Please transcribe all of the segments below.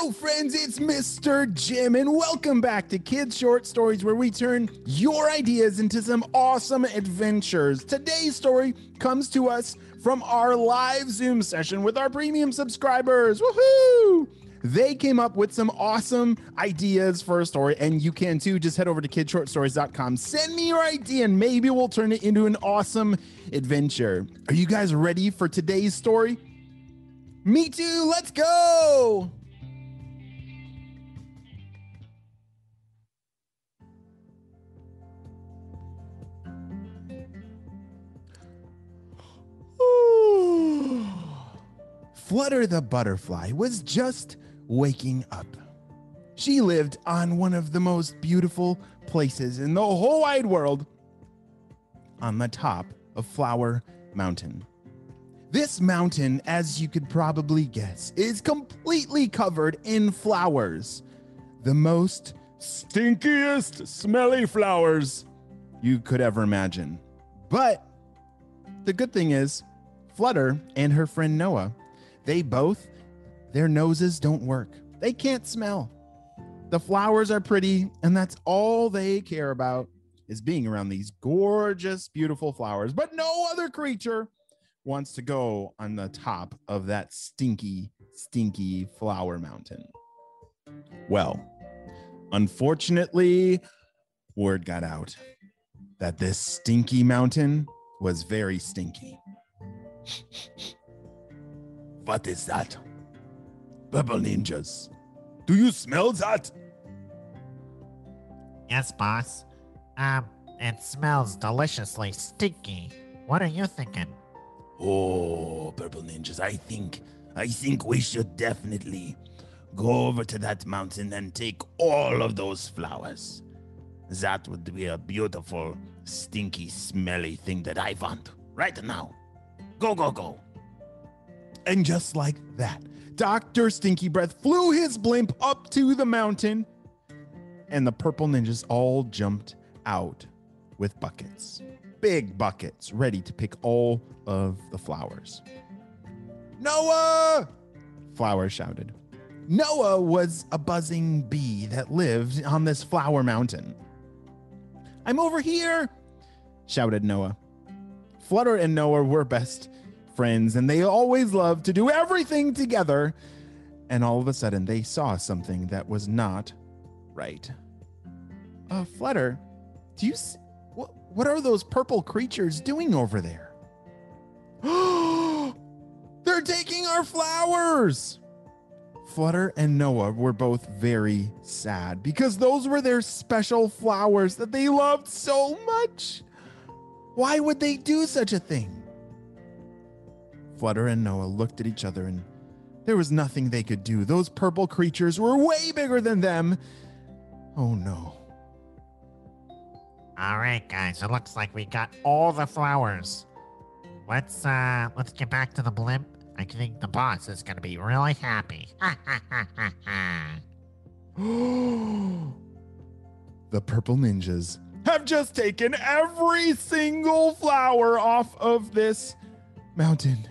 Hello, friends, it's Mr. Jim, and welcome back to Kids Short Stories, where we turn your ideas into some awesome adventures. Today's story comes to us from our live Zoom session with our premium subscribers. Woohoo! They came up with some awesome ideas for a story, and you can too. Just head over to kidshortstories.com. Send me your idea, and maybe we'll turn it into an awesome adventure. Are you guys ready for today's story? Me too. Let's go. Flutter the butterfly was just waking up. She lived on one of the most beautiful places in the whole wide world on the top of Flower Mountain. This mountain, as you could probably guess, is completely covered in flowers. The most stinkiest, smelly flowers you could ever imagine. But the good thing is, Flutter and her friend Noah, they both, their noses don't work. They can't smell. The flowers are pretty, and that's all they care about is being around these gorgeous, beautiful flowers. But no other creature wants to go on the top of that stinky, stinky flower mountain. Well, unfortunately, word got out that this stinky mountain was very stinky. what is that? Purple ninjas. Do you smell that? Yes, boss. Um, it smells deliciously stinky. What are you thinking? Oh, purple ninjas, I think I think we should definitely go over to that mountain and take all of those flowers. That would be a beautiful, stinky, smelly thing that I want right now. Go, go, go. And just like that, Dr. Stinky Breath flew his blimp up to the mountain, and the purple ninjas all jumped out with buckets big buckets ready to pick all of the flowers. Noah! Flower shouted. Noah was a buzzing bee that lived on this flower mountain. I'm over here, shouted Noah. Flutter and Noah were best friends, and they always loved to do everything together. And all of a sudden, they saw something that was not right. Uh, Flutter, do you s- what, what are those purple creatures doing over there? They're taking our flowers. Flutter and Noah were both very sad because those were their special flowers that they loved so much. Why would they do such a thing? Flutter and Noah looked at each other and there was nothing they could do. Those purple creatures were way bigger than them. Oh no. All right, guys. It looks like we got all the flowers. Let's uh, let's get back to the blimp. I think the boss is gonna be really happy. the purple ninjas have just taken every single flower off of this mountain.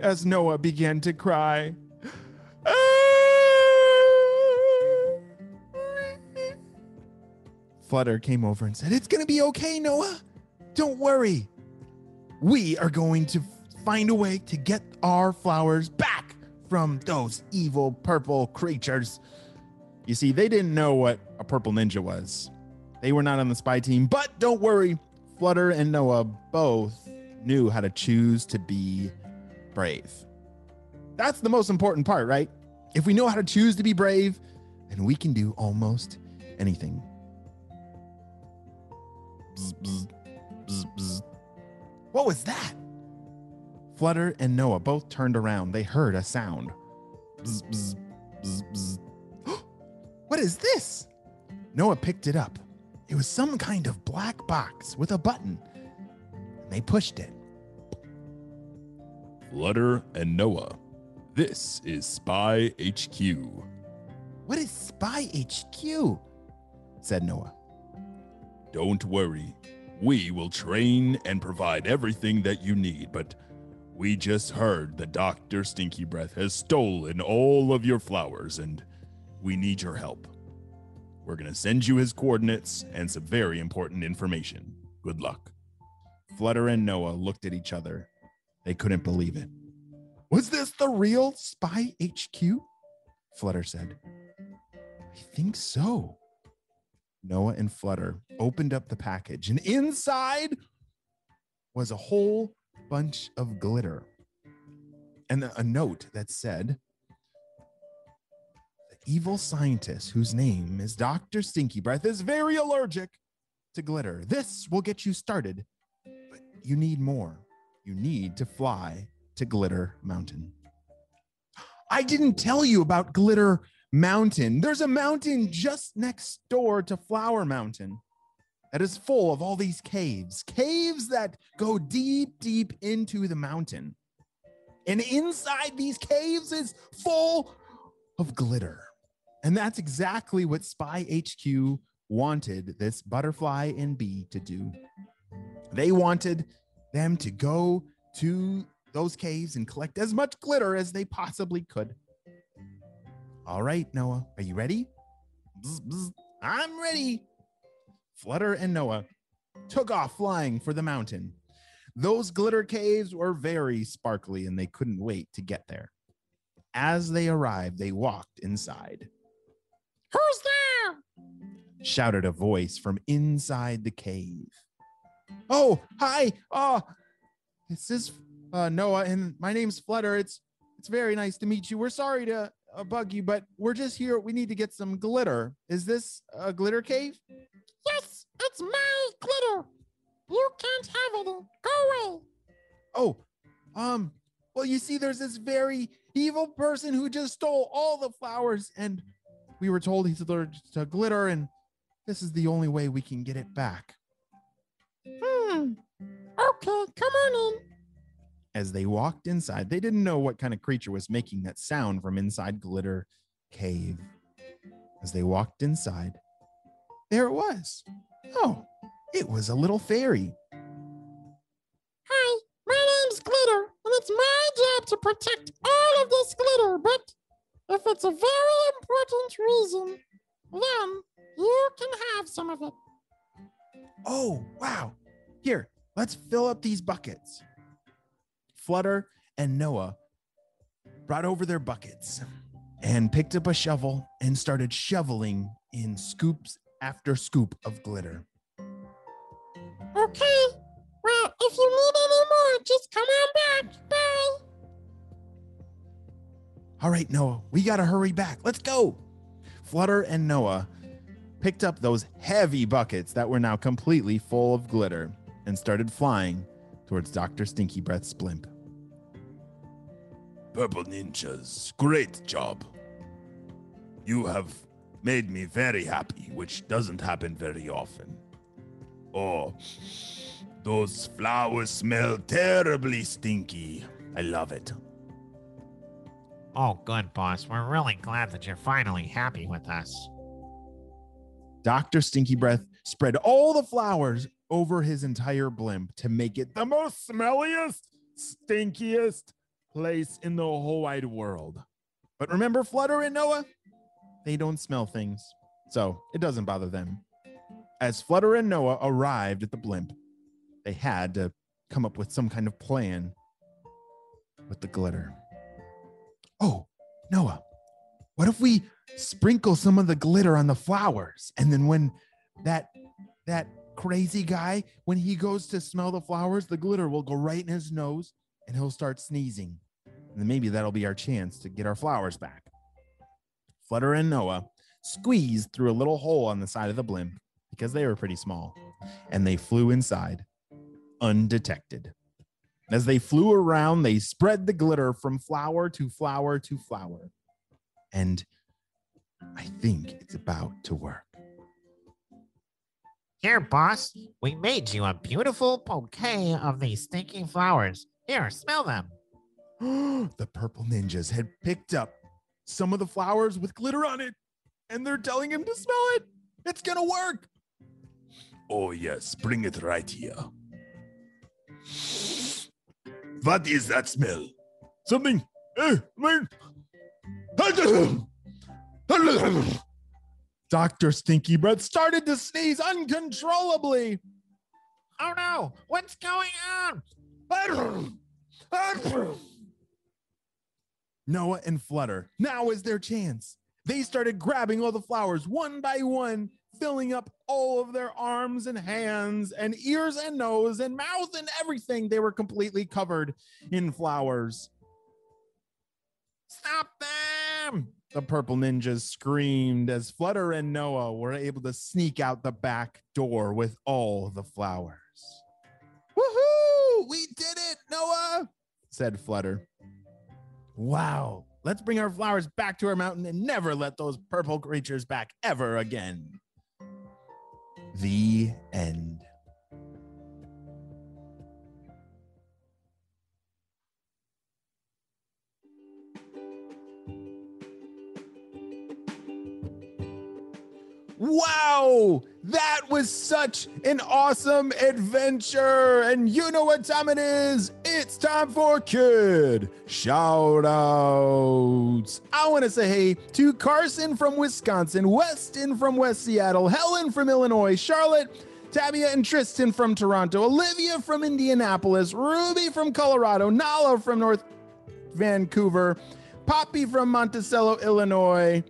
As Noah began to cry. Flutter came over and said, It's going to be okay, Noah. Don't worry. We are going to find a way to get our flowers back from those evil purple creatures. You see, they didn't know what a purple ninja was. They were not on the spy team, but don't worry. Flutter and Noah both knew how to choose to be brave. That's the most important part, right? If we know how to choose to be brave, then we can do almost anything. Bzz, bzz, bzz. What was that? Flutter and Noah both turned around. They heard a sound. What is this? Noah picked it up. It was some kind of black box with a button. They pushed it. Flutter and Noah. This is Spy HQ. What is Spy HQ? said Noah. Don't worry. We will train and provide everything that you need, but We just heard that Dr. Stinky Breath has stolen all of your flowers and we need your help. We're going to send you his coordinates and some very important information. Good luck. Flutter and Noah looked at each other. They couldn't believe it. Was this the real Spy HQ? Flutter said. I think so. Noah and Flutter opened up the package, and inside was a whole bunch of glitter and a note that said, The evil scientist whose name is Dr. Stinky Breath is very allergic to glitter. This will get you started, but you need more. You need to fly to Glitter Mountain. I didn't tell you about Glitter Mountain. There's a mountain just next door to Flower Mountain that is full of all these caves, caves that go deep, deep into the mountain. And inside these caves is full of glitter. And that's exactly what Spy HQ wanted this butterfly and bee to do. They wanted them to go to those caves and collect as much glitter as they possibly could. All right, Noah, are you ready? Bzz, bzz. I'm ready. Flutter and Noah took off flying for the mountain. Those glitter caves were very sparkly and they couldn't wait to get there. As they arrived, they walked inside. Who's there? Shouted a voice from inside the cave. Oh, hi. Oh, this is uh, Noah, and my name's Flutter. It's it's very nice to meet you. We're sorry to uh, bug you, but we're just here. We need to get some glitter. Is this a glitter cave? Yes, it's my glitter. You can't have it. Go away. Oh, um, well, you see, there's this very evil person who just stole all the flowers, and we were told he's allergic to glitter, and this is the only way we can get it back. Hmm. Okay, come on in. As they walked inside, they didn't know what kind of creature was making that sound from inside Glitter Cave. As they walked inside, there it was. Oh, it was a little fairy. Hi, my name's Glitter, and it's my job to protect all of this glitter. But if it's a very important reason, then you can have some of it. Oh, wow. Here, let's fill up these buckets. Flutter and Noah brought over their buckets and picked up a shovel and started shoveling in scoops after scoop of glitter. Okay. Well, if you need any more, just come on back. Bye. All right, Noah, we got to hurry back. Let's go. Flutter and Noah picked up those heavy buckets that were now completely full of glitter and started flying towards Dr. Stinky Breath's blimp. Purple Ninjas, great job. You have made me very happy, which doesn't happen very often. Oh, those flowers smell terribly stinky. I love it. Oh, good, boss. We're really glad that you're finally happy with us. Dr. Stinky Breath spread all the flowers over his entire blimp to make it the most smelliest, stinkiest place in the whole wide world. But remember Flutter and Noah? They don't smell things, so it doesn't bother them. As Flutter and Noah arrived at the blimp, they had to come up with some kind of plan with the glitter. Oh, Noah, what if we sprinkle some of the glitter on the flowers and then when that that crazy guy when he goes to smell the flowers the glitter will go right in his nose and he'll start sneezing. And maybe that'll be our chance to get our flowers back. Flutter and noah squeezed through a little hole on the side of the blimp because they were pretty small and they flew inside undetected. As they flew around they spread the glitter from flower to flower to flower. And I think it's about to work. Here, boss, we made you a beautiful bouquet of these stinky flowers. Here, smell them. the purple ninjas had picked up some of the flowers with glitter on it, and they're telling him to smell it. It's gonna work. Oh, yes, bring it right here. What is that smell? Something. Eh, Dr. Stinky Breath started to sneeze uncontrollably. Oh no, what's going on? Noah and Flutter, now is their chance. They started grabbing all the flowers one by one, filling up all of their arms and hands and ears and nose and mouth and everything. They were completely covered in flowers. Stop them! The purple ninjas screamed as Flutter and Noah were able to sneak out the back door with all the flowers. Woohoo! We did it, Noah! said Flutter. Wow, let's bring our flowers back to our mountain and never let those purple creatures back ever again. The end. Wow, that was such an awesome adventure. And you know what time it is? It's time for kid shout outs. I want to say hey to Carson from Wisconsin, Weston from West Seattle, Helen from Illinois, Charlotte. Tabia and Tristan from Toronto, Olivia from Indianapolis, Ruby from Colorado, Nala from North Vancouver, Poppy from Monticello, Illinois,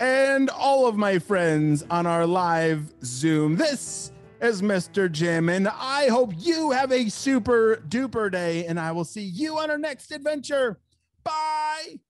and all of my friends on our live Zoom. This is Mr. Jim, and I hope you have a super duper day, and I will see you on our next adventure. Bye.